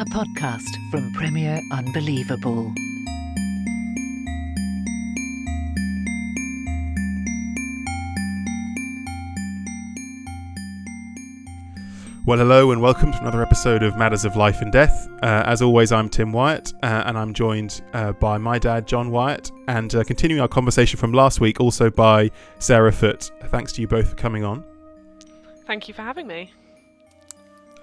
a podcast from Premier Unbelievable. Well, hello and welcome to another episode of Matters of Life and Death. Uh, as always, I'm Tim Wyatt uh, and I'm joined uh, by my dad, John Wyatt, and uh, continuing our conversation from last week, also by Sarah Foot. Thanks to you both for coming on. Thank you for having me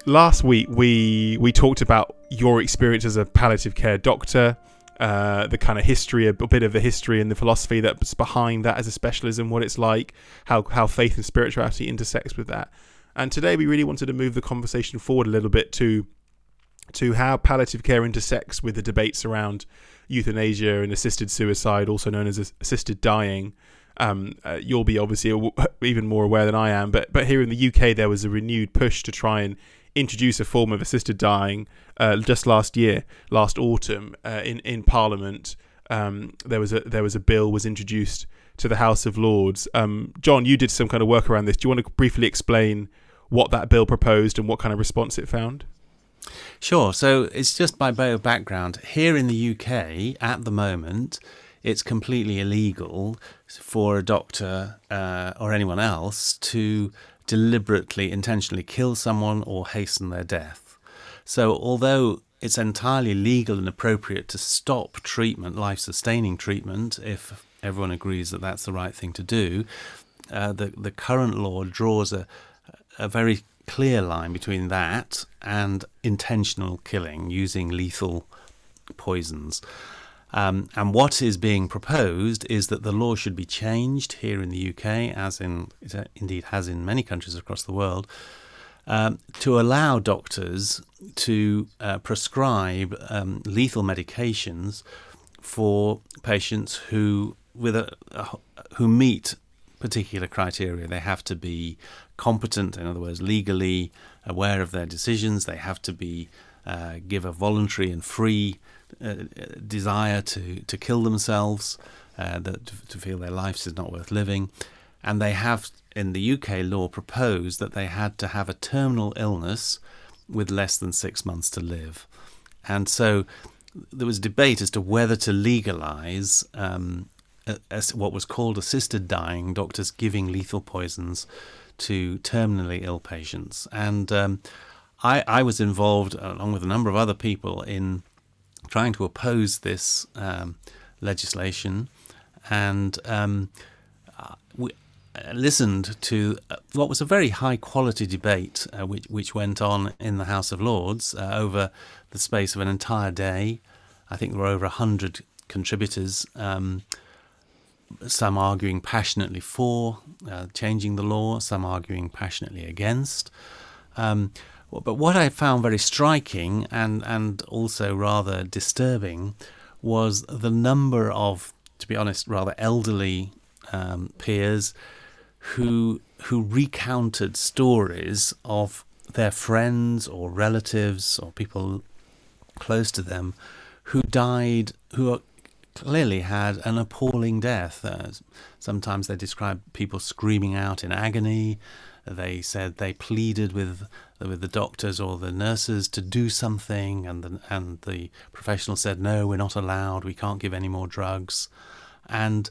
last week we we talked about your experience as a palliative care doctor, uh, the kind of history, a bit of the history and the philosophy that's behind that as a specialism, what it's like, how how faith and spirituality intersects with that. And today we really wanted to move the conversation forward a little bit to to how palliative care intersects with the debates around euthanasia and assisted suicide, also known as assisted dying. Um, uh, you'll be obviously even more aware than I am, but but here in the UK there was a renewed push to try and introduce a form of assisted dying uh, just last year, last autumn, uh, in in Parliament. Um, there was a there was a bill was introduced to the House of Lords. Um, John, you did some kind of work around this. Do you want to briefly explain what that bill proposed and what kind of response it found? Sure. So it's just by way of background. Here in the UK, at the moment, it's completely illegal for a doctor uh, or anyone else to deliberately, intentionally kill someone or hasten their death. So, although it's entirely legal and appropriate to stop treatment, life sustaining treatment, if everyone agrees that that's the right thing to do, uh, the, the current law draws a, a very clear line between that and intentional killing using lethal poisons. Um, and what is being proposed is that the law should be changed here in the UK, as in indeed has in many countries across the world, um, to allow doctors to uh, prescribe um, lethal medications for patients who with a, a, who meet particular criteria. They have to be competent, in other words, legally aware of their decisions. They have to be uh, give a voluntary and free uh, desire to, to kill themselves, uh, that, to feel their lives is not worth living. And they have, in the UK law, proposed that they had to have a terminal illness with less than six months to live. And so there was debate as to whether to legalize um, what was called assisted dying, doctors giving lethal poisons to terminally ill patients. And um, I, I was involved, along with a number of other people, in trying to oppose this um, legislation, and um, uh, we listened to uh, what was a very high quality debate, uh, which which went on in the House of Lords uh, over the space of an entire day. I think there were over a hundred contributors. Um, some arguing passionately for uh, changing the law, some arguing passionately against. Um, but what I found very striking and, and also rather disturbing was the number of, to be honest, rather elderly um, peers who who recounted stories of their friends or relatives or people close to them who died who clearly had an appalling death. Uh, sometimes they described people screaming out in agony. They said they pleaded with with the doctors or the nurses to do something, and the, and the professional said, "No, we're not allowed. We can't give any more drugs." And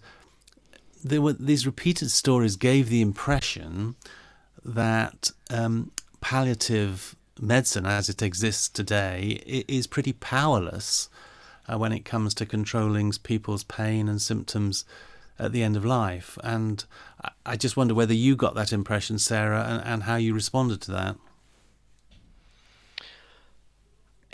there were these repeated stories gave the impression that um, palliative medicine, as it exists today, is pretty powerless uh, when it comes to controlling people's pain and symptoms at the end of life. And I just wonder whether you got that impression, Sarah, and, and how you responded to that.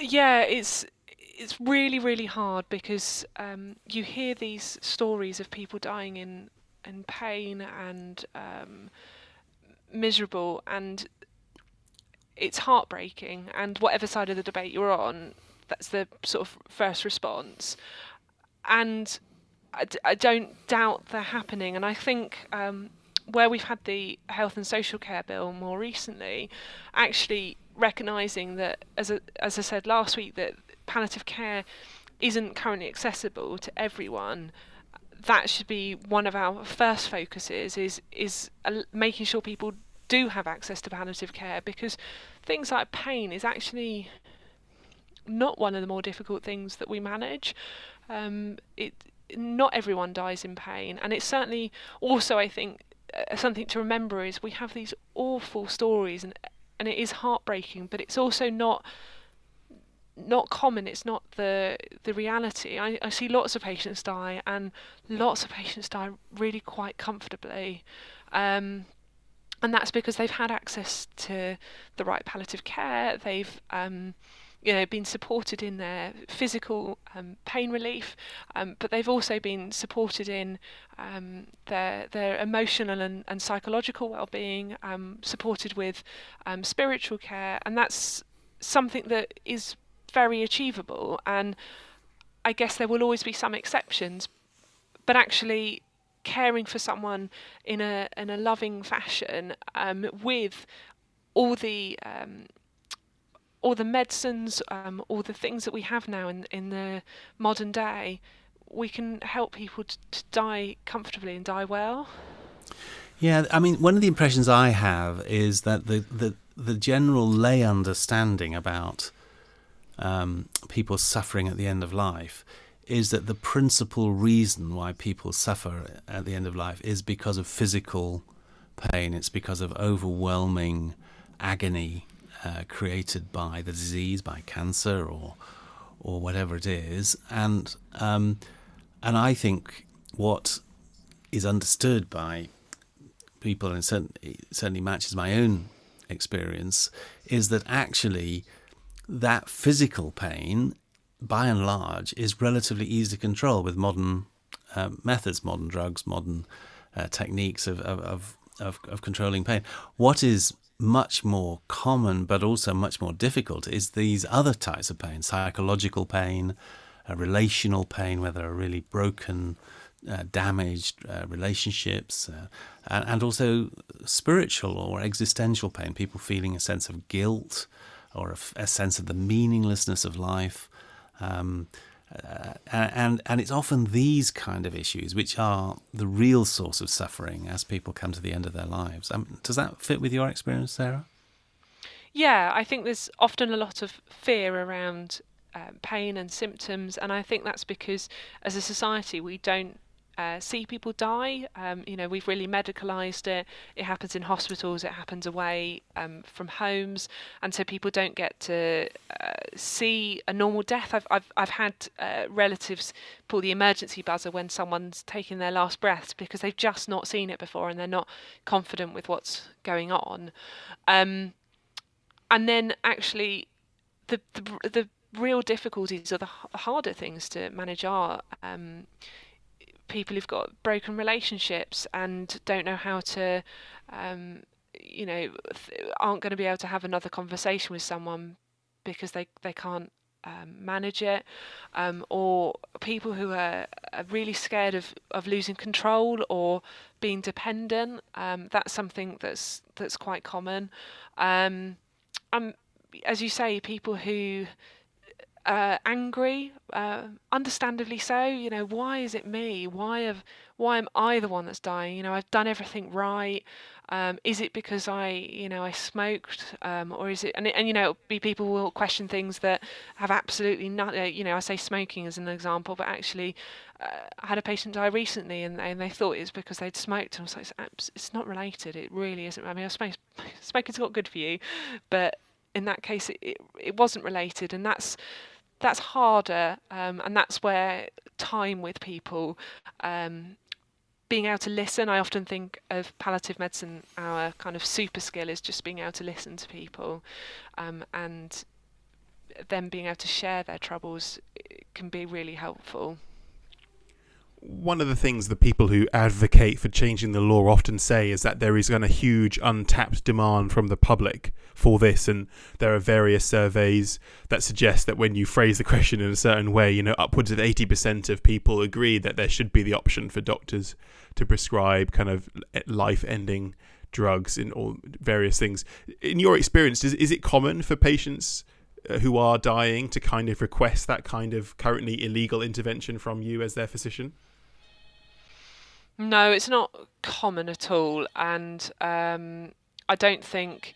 Yeah, it's it's really really hard because um, you hear these stories of people dying in in pain and um, miserable, and it's heartbreaking. And whatever side of the debate you're on, that's the sort of first response. And I d- I don't doubt they're happening. And I think um, where we've had the health and social care bill more recently, actually recognising that, as a, as I said last week, that palliative care isn't currently accessible to everyone. That should be one of our first focuses. Is is uh, making sure people do have access to palliative care because things like pain is actually not one of the more difficult things that we manage. Um, it not everyone dies in pain, and it's certainly also I think uh, something to remember is we have these awful stories, and and it is heartbreaking, but it's also not not common. It's not the the reality. I, I see lots of patients die, and lots of patients die really quite comfortably. Um, and that's because they've had access to the right palliative care. They've um, you know, been supported in their physical um, pain relief, um, but they've also been supported in um, their their emotional and, and psychological well-being, um, supported with um, spiritual care, and that's something that is very achievable. And I guess there will always be some exceptions, but actually caring for someone in a in a loving fashion um, with all the all the medicines, um, all the things that we have now in in the modern day, we can help people to, to die comfortably and die well. Yeah, I mean, one of the impressions I have is that the the, the general lay understanding about um, people suffering at the end of life is that the principal reason why people suffer at the end of life is because of physical pain. It's because of overwhelming agony uh, created by the disease, by cancer, or or whatever it is. And um, and I think what is understood by people, and certainly, certainly matches my own experience, is that actually that physical pain, by and large, is relatively easy to control with modern uh, methods, modern drugs, modern uh, techniques of, of, of, of, controlling pain. What is much more common, but also much more difficult, is these other types of pain psychological pain, uh, relational pain, whether are really broken, uh, damaged uh, relationships, uh, and, and, also spiritual or existential pain, people feeling a sense of guilt or a, a sense of the meaninglessness of life. Um, uh, and and it's often these kind of issues which are the real source of suffering as people come to the end of their lives. Um, does that fit with your experience, Sarah? Yeah, I think there's often a lot of fear around uh, pain and symptoms, and I think that's because as a society we don't uh, see people die. Um, you know, we've really medicalised it. It happens in hospitals. It happens away um, from homes, and so people don't get to uh, see a normal death. I've I've I've had uh, relatives pull the emergency buzzer when someone's taking their last breath because they've just not seen it before and they're not confident with what's going on. Um, and then actually, the the the real difficulties or the harder things to manage are um, people who've got broken relationships and don't know how to, um, you know, th- aren't going to be able to have another conversation with someone because they, they can't um, manage it, um, or people who are, are, really scared of, of losing control or being dependent. Um, that's something that's that's quite common. Um, um, as you say, people who uh, angry, uh, understandably so. You know, why is it me? Why have why am I the one that's dying? You know, I've done everything right. Um, is it because I, you know, I smoked, um, or is it? And, and you know, be people will question things that have absolutely not. Uh, you know, I say smoking as an example, but actually, uh, I had a patient die recently, and, and they thought it was because they'd smoked, and I was like, it's, it's not related. It really isn't. I mean, I suppose smoking's not good for you, but in that case, it, it, it wasn't related, and that's that's harder, um, and that's where time with people, um, being able to listen. I often think of palliative medicine. Our kind of super skill is just being able to listen to people, um, and them being able to share their troubles can be really helpful one of the things the people who advocate for changing the law often say is that there is a huge untapped demand from the public for this and there are various surveys that suggest that when you phrase the question in a certain way you know upwards of 80% of people agree that there should be the option for doctors to prescribe kind of life ending drugs in all various things. In your experience is, is it common for patients uh, who are dying to kind of request that kind of currently illegal intervention from you as their physician no, it's not common at all, and um, I don't think.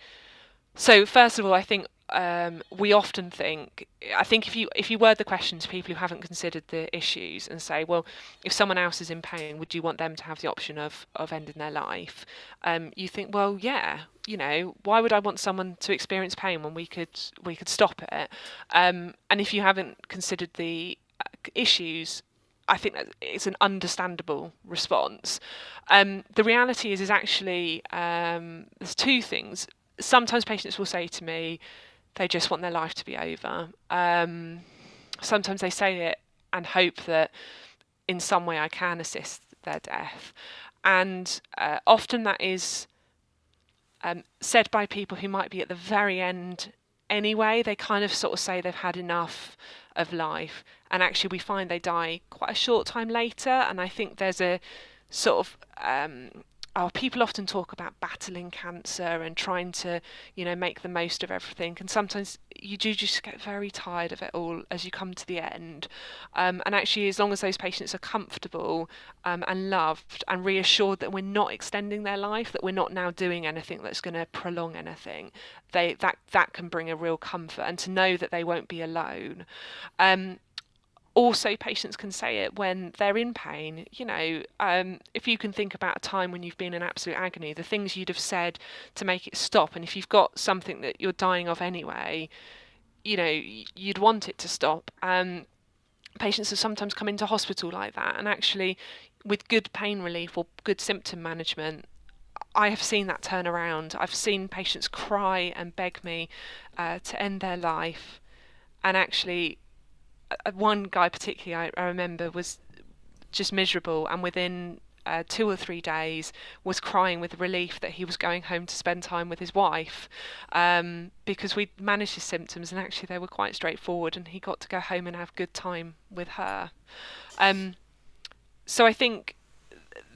So first of all, I think um, we often think. I think if you if you word the question to people who haven't considered the issues and say, well, if someone else is in pain, would you want them to have the option of of ending their life? Um, you think, well, yeah, you know, why would I want someone to experience pain when we could we could stop it? Um, and if you haven't considered the uh, issues I think that it's an understandable response. Um, the reality is, is actually um, there's two things. Sometimes patients will say to me, they just want their life to be over. Um, sometimes they say it and hope that in some way I can assist their death, and uh, often that is um, said by people who might be at the very end anyway. They kind of sort of say they've had enough of life, and actually we find they die quite a short time later. And I think there's a sort of um, oh, people often talk about battling cancer and trying to, you know, make the most of everything. And sometimes you do just get very tired of it all as you come to the end. Um, and actually, as long as those patients are comfortable um, and loved and reassured that we're not extending their life, that we're not now doing anything that's going to prolong anything, they that that can bring a real comfort. And to know that they won't be alone. Um, also patients can say it when they're in pain you know um, if you can think about a time when you've been in absolute agony the things you'd have said to make it stop and if you've got something that you're dying of anyway you know you'd want it to stop um, patients have sometimes come into hospital like that and actually with good pain relief or good symptom management I have seen that turn around. I've seen patients cry and beg me uh, to end their life, and actually one guy particularly I, I remember was just miserable, and within uh, two or three days was crying with relief that he was going home to spend time with his wife um, because we'd managed his symptoms and actually they were quite straightforward and he got to go home and have good time with her. Um, so I think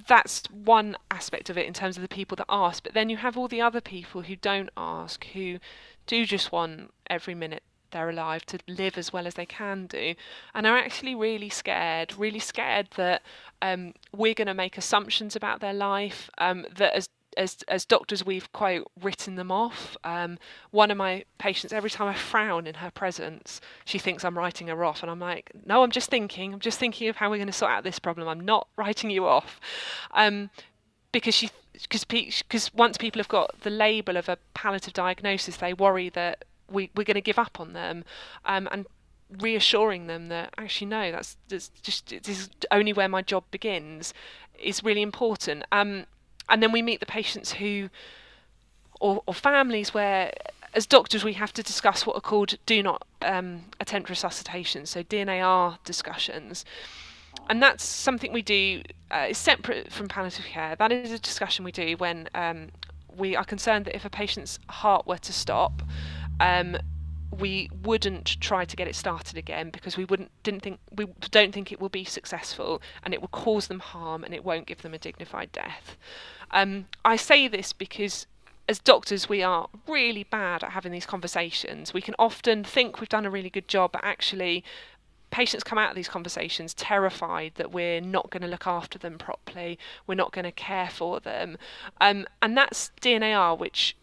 that's one aspect of it in terms of the people that ask, but then you have all the other people who don't ask, who do just want every minute they're alive to live as well as they can do. And are actually really scared really scared that um, we're going to make assumptions about their life um, that as as as doctors we've quite written them off. Um, one of my patients every time i frown in her presence she thinks i'm writing her off. And i'm like no i'm just thinking i'm just thinking of how we're going to sort out this problem. I'm not writing you off. Um, because she because because once people have got the label of a palliative diagnosis they worry that we, we're going to give up on them um, and reassuring them that actually no that's, that's just this is only where my job begins is really important. Um, and then we meet the patients who or, or families where as doctors we have to discuss what are called do not um, attempt resuscitation so DNAR discussions. And that's something we do uh, is separate from palliative care. That is a discussion we do when um, we are concerned that if a patient's heart were to stop um, we wouldn't try to get it started again because we wouldn't didn't think we don't think it will be successful and it will cause them harm and it won't give them a dignified death. Um, I say this because as doctors we are really bad at having these conversations. We can often think we've done a really good job, but actually patients come out of these conversations terrified that we're not going to look after them properly, we're not going to care for them, um, and that's DNAR, which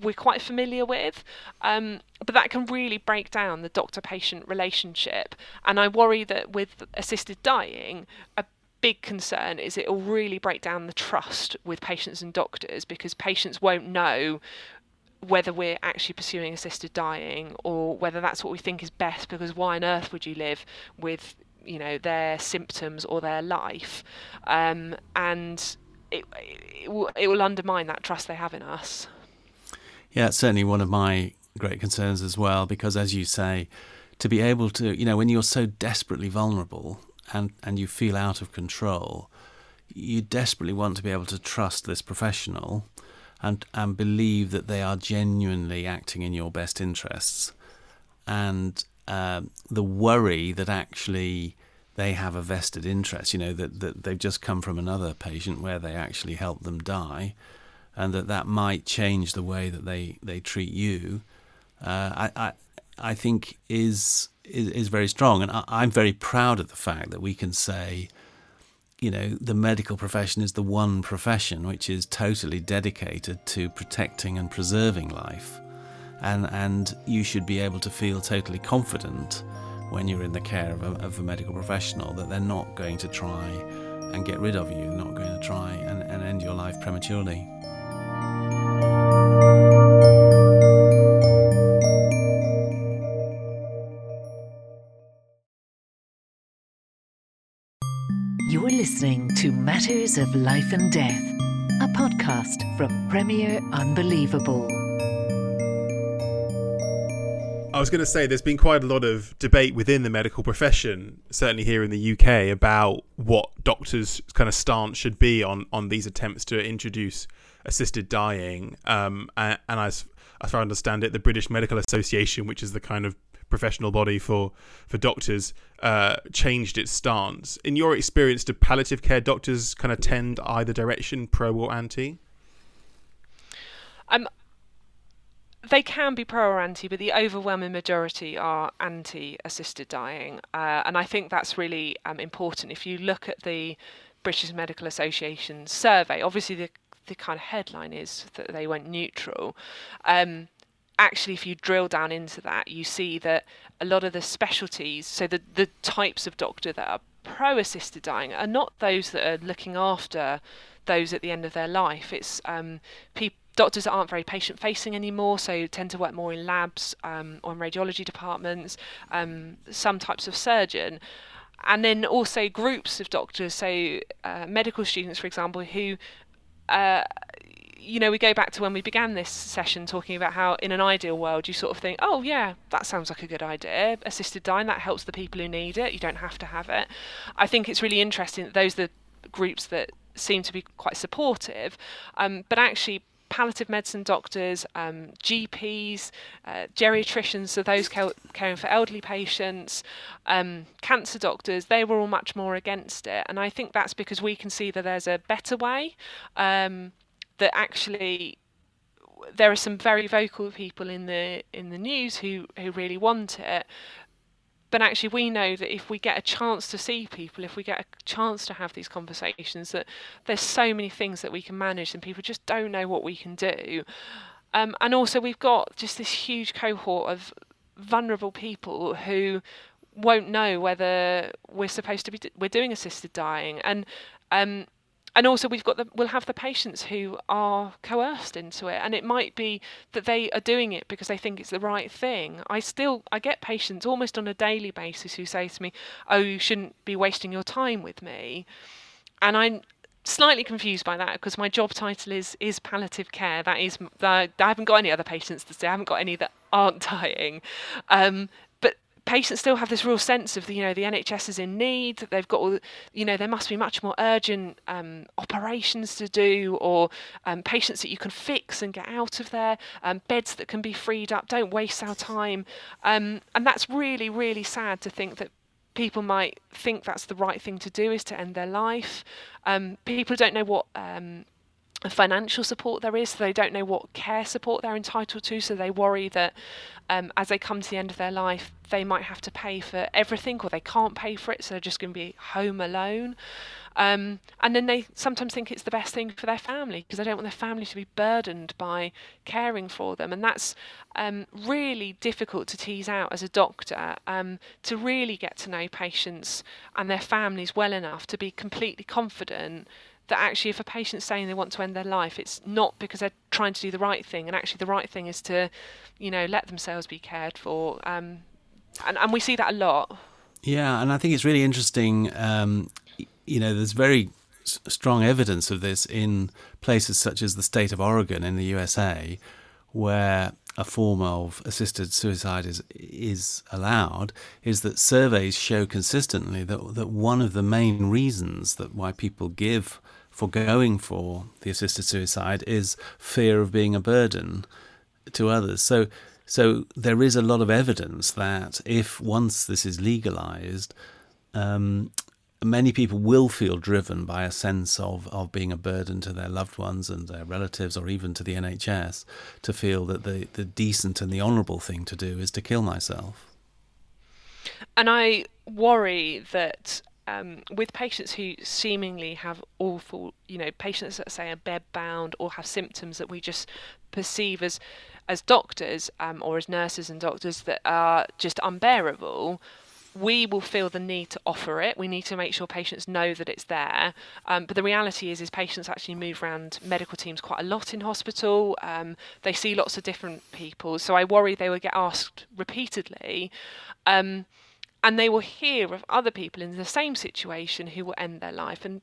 we're quite familiar with. Um, but that can really break down the doctor patient relationship. And I worry that with assisted dying, a big concern is it will really break down the trust with patients and doctors because patients won't know whether we're actually pursuing assisted dying or whether that's what we think is best because why on earth would you live with you know their symptoms or their life um, and it, it, will, it will undermine that trust they have in us yeah it's certainly one of my great concerns as well because as you say to be able to you know when you're so desperately vulnerable and and you feel out of control you desperately want to be able to trust this professional and and believe that they are genuinely acting in your best interests, and um, the worry that actually they have a vested interest, you know, that, that they've just come from another patient where they actually helped them die, and that that might change the way that they, they treat you, uh, I, I, I think is, is, is very strong. And I, I'm very proud of the fact that we can say, you know, the medical profession is the one profession which is totally dedicated to protecting and preserving life. And, and you should be able to feel totally confident when you're in the care of a, of a medical professional that they're not going to try and get rid of you, not going to try and, and end your life prematurely. Listening to Matters of Life and Death, a podcast from Premier Unbelievable. I was going to say there's been quite a lot of debate within the medical profession, certainly here in the UK, about what doctors' kind of stance should be on on these attempts to introduce assisted dying. Um, and, and as as far as I understand it, the British Medical Association, which is the kind of professional body for for doctors uh, changed its stance. In your experience, do palliative care doctors kind of tend either direction, pro or anti? Um, they can be pro or anti, but the overwhelming majority are anti-assisted dying, uh, and I think that's really um, important. If you look at the British Medical Association survey, obviously the the kind of headline is that they went neutral. Um, actually, if you drill down into that, you see that a lot of the specialties, so the, the types of doctor that are pro assisted dying, are not those that are looking after those at the end of their life. It's um, doctors that aren't very patient facing anymore, so tend to work more in labs um, or in radiology departments, um, some types of surgeon. And then also groups of doctors, so uh, medical students, for example, who uh, you know, we go back to when we began this session talking about how in an ideal world you sort of think, oh yeah, that sounds like a good idea. Assisted dying that helps the people who need it. You don't have to have it. I think it's really interesting that those are the groups that seem to be quite supportive, um, but actually palliative medicine doctors, um, GPs, uh, geriatricians, so those caring for elderly patients, um, cancer doctors, they were all much more against it. And I think that's because we can see that there's a better way. Um, that actually there are some very vocal people in the in the news who who really want it. But actually we know that if we get a chance to see people if we get a chance to have these conversations that there's so many things that we can manage and people just don't know what we can do. Um, and also we've got just this huge cohort of vulnerable people who won't know whether we're supposed to be we're doing assisted dying. And um, and also we've got the we'll have the patients who are coerced into it and it might be that they are doing it because they think it's the right thing. I still i get patients almost on a daily basis who say to me oh you shouldn't be wasting your time with me. And i'm slightly confused by that because my job title is is palliative care. That is i haven't got any other patients to say i haven't got any that aren't dying. Um, patients still have this real sense of the, you know the NHS is in need. They've got all, you know there must be much more urgent um, operations to do, or um, patients that you can fix and get out of there, um, beds that can be freed up. Don't waste our time, um, and that's really really sad to think that people might think that's the right thing to do is to end their life. Um, people don't know what um, financial support there is, so they don't know what care support they're entitled to, so they worry that um, as they come to the end of their life, they might have to pay for everything or they can't pay for it, so they're just going to be home alone. Um, and then they sometimes think it's the best thing for their family because they don't want their family to be burdened by caring for them. And that's um, really difficult to tease out as a doctor um, to really get to know patients and their families well enough to be completely confident that actually if a patient's saying they want to end their life, it's not because they're trying to do the right thing, and actually the right thing is to, you know, let themselves be cared for. Um, and, and we see that a lot. Yeah, and I think it's really interesting. Um, you know, there's very strong evidence of this in places such as the state of Oregon in the USA, where a form of assisted suicide is is allowed is that surveys show consistently that that one of the main reasons that why people give for going for the assisted suicide is fear of being a burden to others. So so there is a lot of evidence that if once this is legalized, um, many people will feel driven by a sense of, of being a burden to their loved ones and their relatives or even to the NHS to feel that the, the decent and the honourable thing to do is to kill myself. And I worry that um, with patients who seemingly have awful, you know, patients that say are bed bound or have symptoms that we just perceive as as doctors um, or as nurses and doctors that are just unbearable, we will feel the need to offer it. We need to make sure patients know that it's there. Um, but the reality is, is patients actually move around medical teams quite a lot in hospital. Um, they see lots of different people, so I worry they will get asked repeatedly. Um, and they will hear of other people in the same situation who will end their life and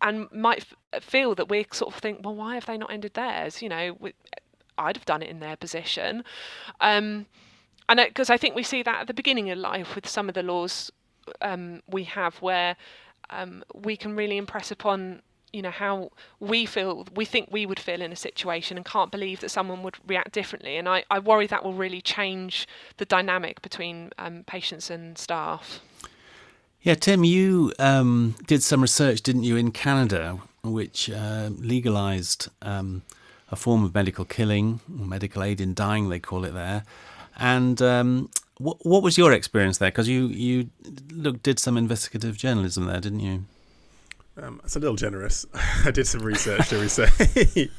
and might f- feel that we sort of think, well, why have they not ended theirs? You know, we, I'd have done it in their position. Um, and because I think we see that at the beginning of life with some of the laws um, we have, where um, we can really impress upon you know how we feel we think we would feel in a situation and can't believe that someone would react differently. And i, I worry that will really change the dynamic between um, patients and staff. Yeah tim you um, did some research didn't you in canada which uh, legalized um, a form of medical killing medical aid in dying they call it there and um, what what was your experience there? Because you you look did some investigative journalism there, didn't you? Um, it's a little generous. I did some research, shall we say?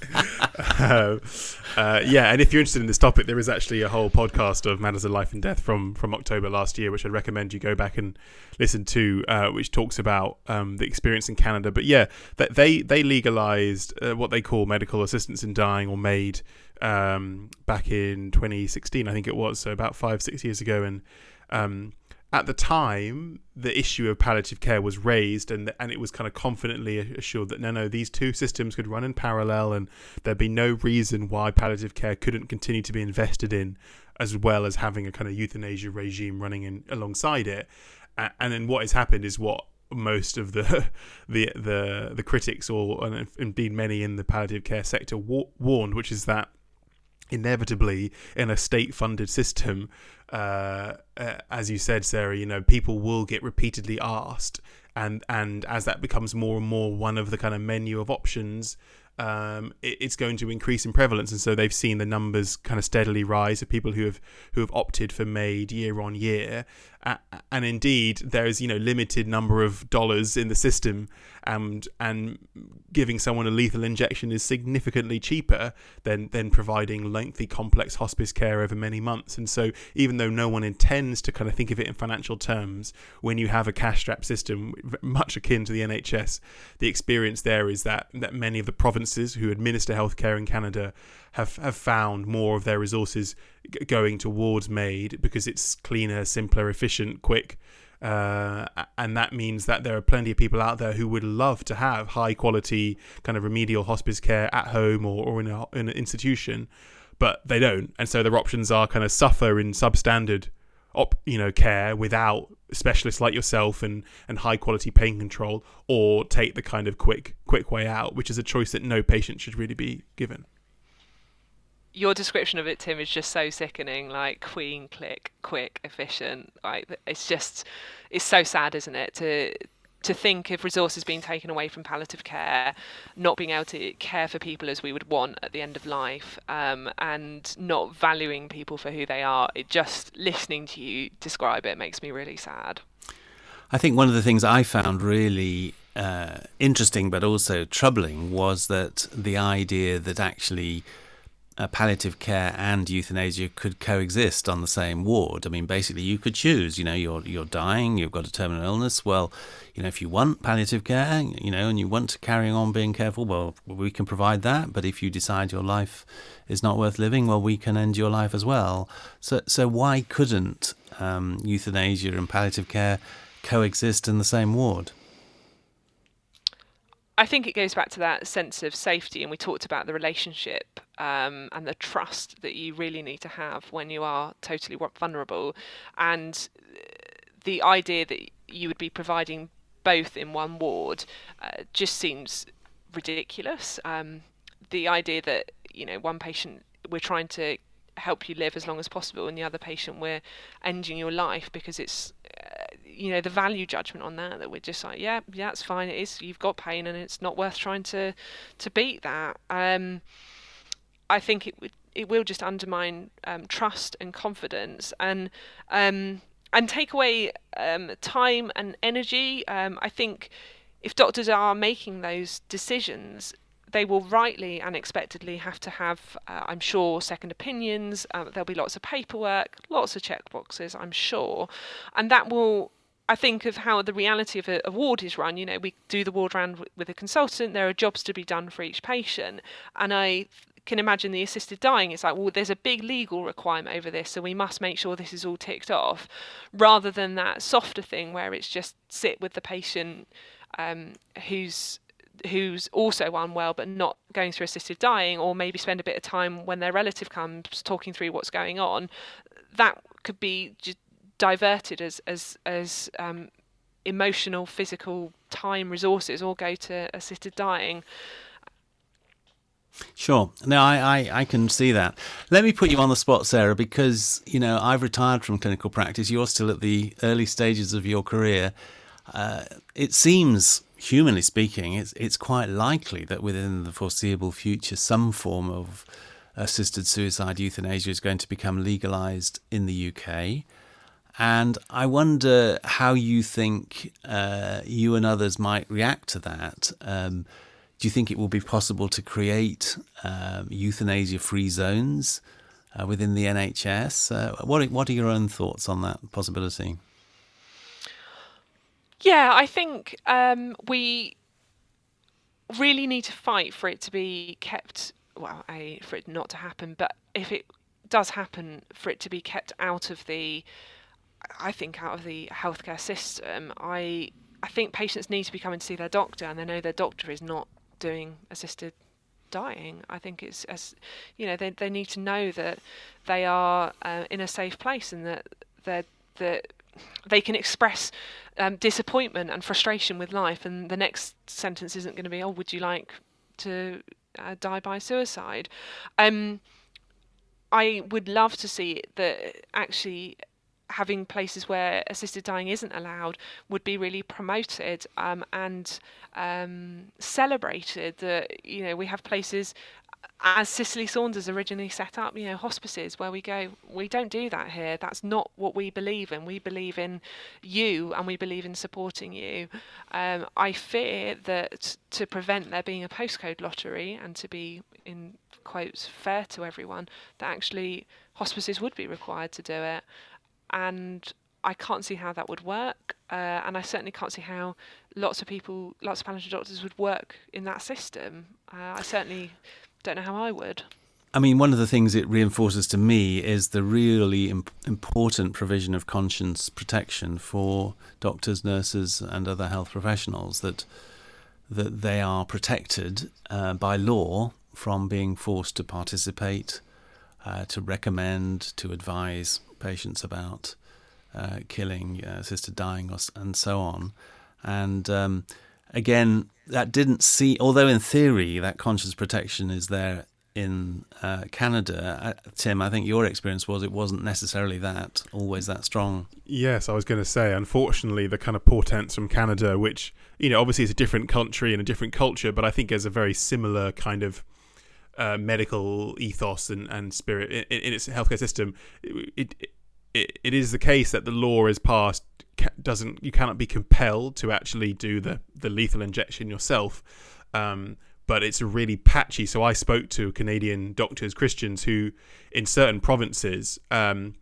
uh, uh, yeah, and if you're interested in this topic, there is actually a whole podcast of Matters of Life and Death from from October last year, which I'd recommend you go back and listen to, uh, which talks about um, the experience in Canada. But yeah, that they they legalized uh, what they call medical assistance in dying or MAID um, back in 2016, I think it was, so about five six years ago, and um, at the time, the issue of palliative care was raised, and and it was kind of confidently assured that no, no, these two systems could run in parallel, and there'd be no reason why palliative care couldn't continue to be invested in, as well as having a kind of euthanasia regime running in alongside it. And then what has happened is what most of the the the, the critics, or indeed many in the palliative care sector, warned, which is that inevitably in a state funded system uh, uh, as you said sarah you know people will get repeatedly asked. And and as that becomes more and more one of the kind of menu of options um, it, it's going to increase in prevalence. And so they've seen the numbers kind of steadily rise of people who have who have opted for MAID year on year. Uh, and indeed there is you know limited number of dollars in the system and and giving someone a lethal injection is significantly cheaper than than providing lengthy complex hospice care over many months. And so even though no one intends to kind of think of it in financial terms when you have a cash strap system much akin to the NHS the experience there is that that many of the provinces who administer healthcare in Canada have have found more of their resources going towards MAID because it's cleaner simpler efficient quick uh, and that means that there are plenty of people out there who would love to have high quality kind of remedial hospice care at home or, or in, a, in an institution, but they don't. And so their options are kind of suffer in substandard op, you know, care without specialists like yourself and, and high quality pain control, or take the kind of quick quick way out, which is a choice that no patient should really be given your description of it, Tim, is just so sickening. Like queen, click, quick, efficient. Like it's just, it's so sad, isn't it? To to think of resources being taken away from palliative care, not being able to care for people as we would want at the end of life, um, and not valuing people for who they are. It just listening to you describe it makes me really sad. I think one of the things I found really uh, interesting but also troubling was that the idea that actually uh, palliative care and euthanasia could coexist on the same ward. I mean, basically, you could choose. You know, you're you're dying, you've got a terminal illness. Well, you know, if you want palliative care, you know, and you want to carry on being careful, well, we can provide that. But if you decide your life is not worth living, well, we can end your life as well. So, so why couldn't um, euthanasia and palliative care coexist in the same ward? I think it goes back to that sense of safety, and we talked about the relationship um, and the trust that you really need to have when you are totally vulnerable, and the idea that you would be providing both in one ward uh, just seems ridiculous. Um, the idea that you know one patient we're trying to help you live as long as possible, and the other patient we're ending your life because it's you know the value judgment on that that we're just like yeah yeah that's fine it is you've got pain and it's not worth trying to to beat that. Um i think it would it will just undermine um, trust and confidence and um and take away um, time and energy. Um, i think if doctors are making those decisions they will rightly and expectedly have to have, uh, I'm sure, second opinions. Uh, there'll be lots of paperwork, lots of checkboxes, I'm sure, and that will I think of how the reality of a, a, ward is run. You know, we do the ward round w- with a consultant. There are jobs to be done for each patient, and I can imagine the assisted dying. It's like, well, there's a big legal requirement over this, so we must make sure this is all ticked off, rather than that softer thing where it's just sit with the patient um, who's who's also unwell but not going through assisted dying, or maybe spend a bit of time when their relative comes talking through what's going on. That could be diverted as as as um, emotional, physical time resources all go to assisted dying. Sure. No, I, I, I, can see that. Let me put you on the spot, Sarah, because you know I've retired from clinical practice. You're still at the early stages of your career. Uh, it seems, humanly speaking, it's it's quite likely that within the foreseeable future, some form of assisted suicide euthanasia is going to become legalised in the UK. And I wonder how you think uh, you and others might react to that. Um, do you think it will be possible to create um, euthanasia free zones uh, within the NHS? Uh, what, what are your own thoughts on that possibility? Yeah, I think um, we really need to fight for it to be kept, well, a, for it not to happen, but if it does happen, for it to be kept out of the I think out of the healthcare system, I I think patients need to be coming to see their doctor, and they know their doctor is not doing assisted dying. I think it's as you know they they need to know that they are uh, in a safe place and that they that they can express um, disappointment and frustration with life, and the next sentence isn't going to be, "Oh, would you like to uh, die by suicide?" Um, I would love to see that actually having places where assisted dying isn't allowed would be really promoted um, and um, celebrated. That you know we have places as Cicely Saunders originally set up, you know, hospices where we go, we don't do that here. That's not what we believe in. We believe in you and we believe in supporting you. Um, I fear that to prevent there being a postcode lottery and to be, in quotes, fair to everyone, that actually hospices would be required to do it and I can't see how that would work, uh, and I certainly can't see how lots of people, lots of palliative doctors would work in that system. Uh, I certainly don't know how I would. I mean, one of the things it reinforces to me is the really imp- important provision of conscience protection for doctors, nurses, and other health professionals that that they are protected uh, by law from being forced to participate, uh, to recommend, to advise patients about uh, killing, uh, assisted dying, or, and so on. And um, again, that didn't see, although in theory that conscience protection is there in uh, Canada, uh, Tim, I think your experience was it wasn't necessarily that always that strong. Yes, I was going to say, unfortunately, the kind of portents from Canada, which you know obviously is a different country and a different culture, but I think has a very similar kind of uh, medical ethos and, and spirit in, in, its healthcare system, it, it is the case that the law is passed doesn't you cannot be compelled to actually do the, the lethal injection yourself. Um, but it's really patchy. So I spoke to Canadian doctors, Christians, who in certain provinces, um,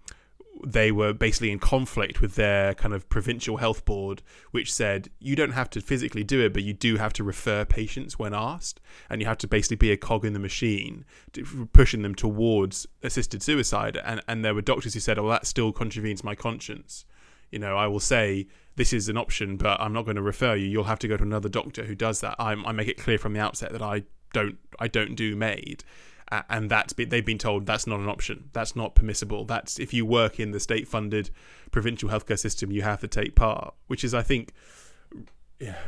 they were basically in conflict with their kind of provincial health board, which said you don't have to physically do it, but you do have to refer patients when asked, and you have to basically be a cog in the machine, to, pushing them towards assisted suicide. And and there were doctors who said, "Oh, that still contravenes my conscience." You know, I will say this is an option, but I'm not going to refer you. You'll have to go to another doctor who does that. I, I make it clear from the outset that I don't I don't do MAID and that's been, they've been told that's not an option. That's not permissible. That's if you work in the state-funded provincial healthcare system, you have to take part, which is, I think,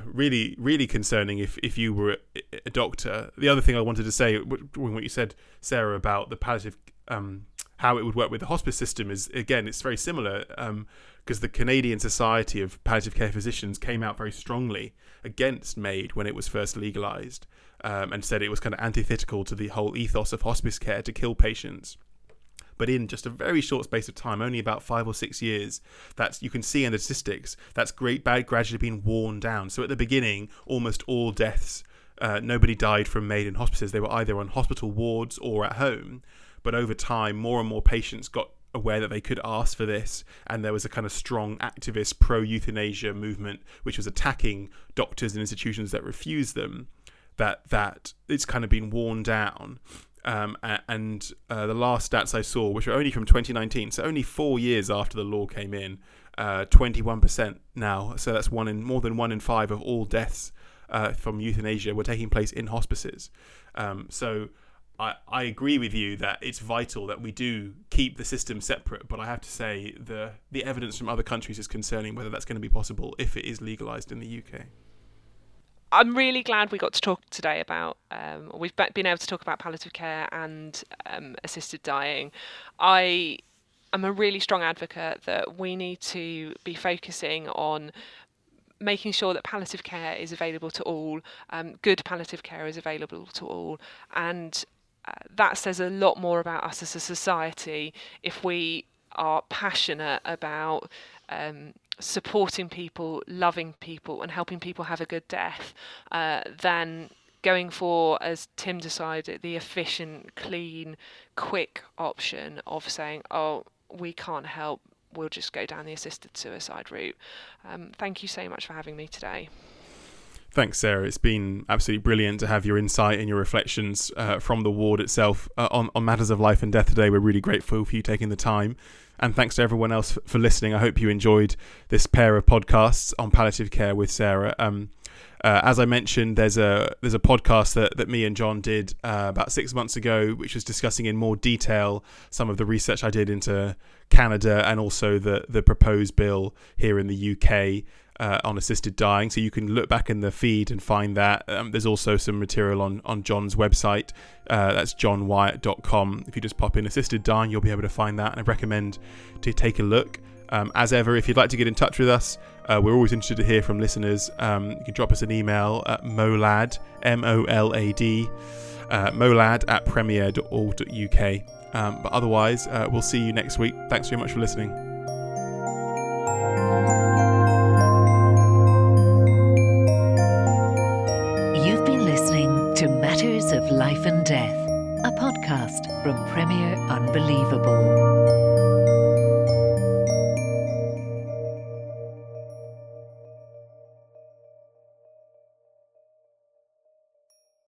really, really concerning. If if you were a, doctor, the other thing I wanted to say, what you said, Sarah, about the palliative, um, how it would work with the hospice system is again, it's very similar. Um, because the Canadian Society of Palliative Care Physicians came out very strongly against MAID when it was first legalized um, and said it was kind of antithetical to the whole ethos of hospice care to kill patients. But in just a very short space of time, only about five or six years, that's you can see in the statistics that's great bad gradually been worn down. So at the beginning, almost all deaths, uh, nobody died from MAID in hospices. They were either on hospital wards or at home. But over time, more and more patients got aware that they could ask for this, and there was a kind of strong activist pro euthanasia movement which was attacking doctors and institutions that refused them that that it's kind of been worn down. Um, and uh, the last stats I saw, which are only from 2019, so only four years after the law came in, uh, 21% now. So that's one in more than one in five of all deaths uh, from euthanasia were taking place in hospices. Um, so I, I agree with you that it's vital that we do keep the system separate, but I have to say the the evidence from other countries is concerning whether that's going to be possible if it is legalized in the UK. I'm really glad we got to talk today about. Um, we've been able to talk about palliative care and um, assisted dying. I am a really strong advocate that we need to be focusing on making sure that palliative care is available to all, um, good palliative care is available to all, and that says a lot more about us as a society if we are passionate about um, supporting people, loving people, and helping people have a good death, uh, than going for, as Tim decided, the efficient, clean, quick option of saying, oh, we can't help, we'll just go down the assisted suicide route. Um, thank you so much for having me today. Thanks, Sarah. It's been absolutely brilliant to have your insight and your reflections uh, from the ward itself uh, on, on matters of life and death today. We're really grateful for you taking the time. And thanks to everyone else for listening. I hope you enjoyed this pair of podcasts on palliative care with Sarah. Um, uh, as I mentioned, there's a there's a podcast that, that me and John did uh, about six months ago, which was discussing in more detail some of the research I did into Canada and also the the proposed bill here in the UK uh, on assisted dying. So you can look back in the feed and find that. Um, there's also some material on, on John's website. Uh, that's johnwyatt.com. If you just pop in assisted dying, you'll be able to find that. And I recommend to take a look. Um, as ever, if you'd like to get in touch with us, uh, we're always interested to hear from listeners. Um, you can drop us an email at molad, M O L A D, uh, molad at premier.org.uk. Um, but otherwise, uh, we'll see you next week. Thanks very much for listening. Life and Death, a podcast from Premier Unbelievable.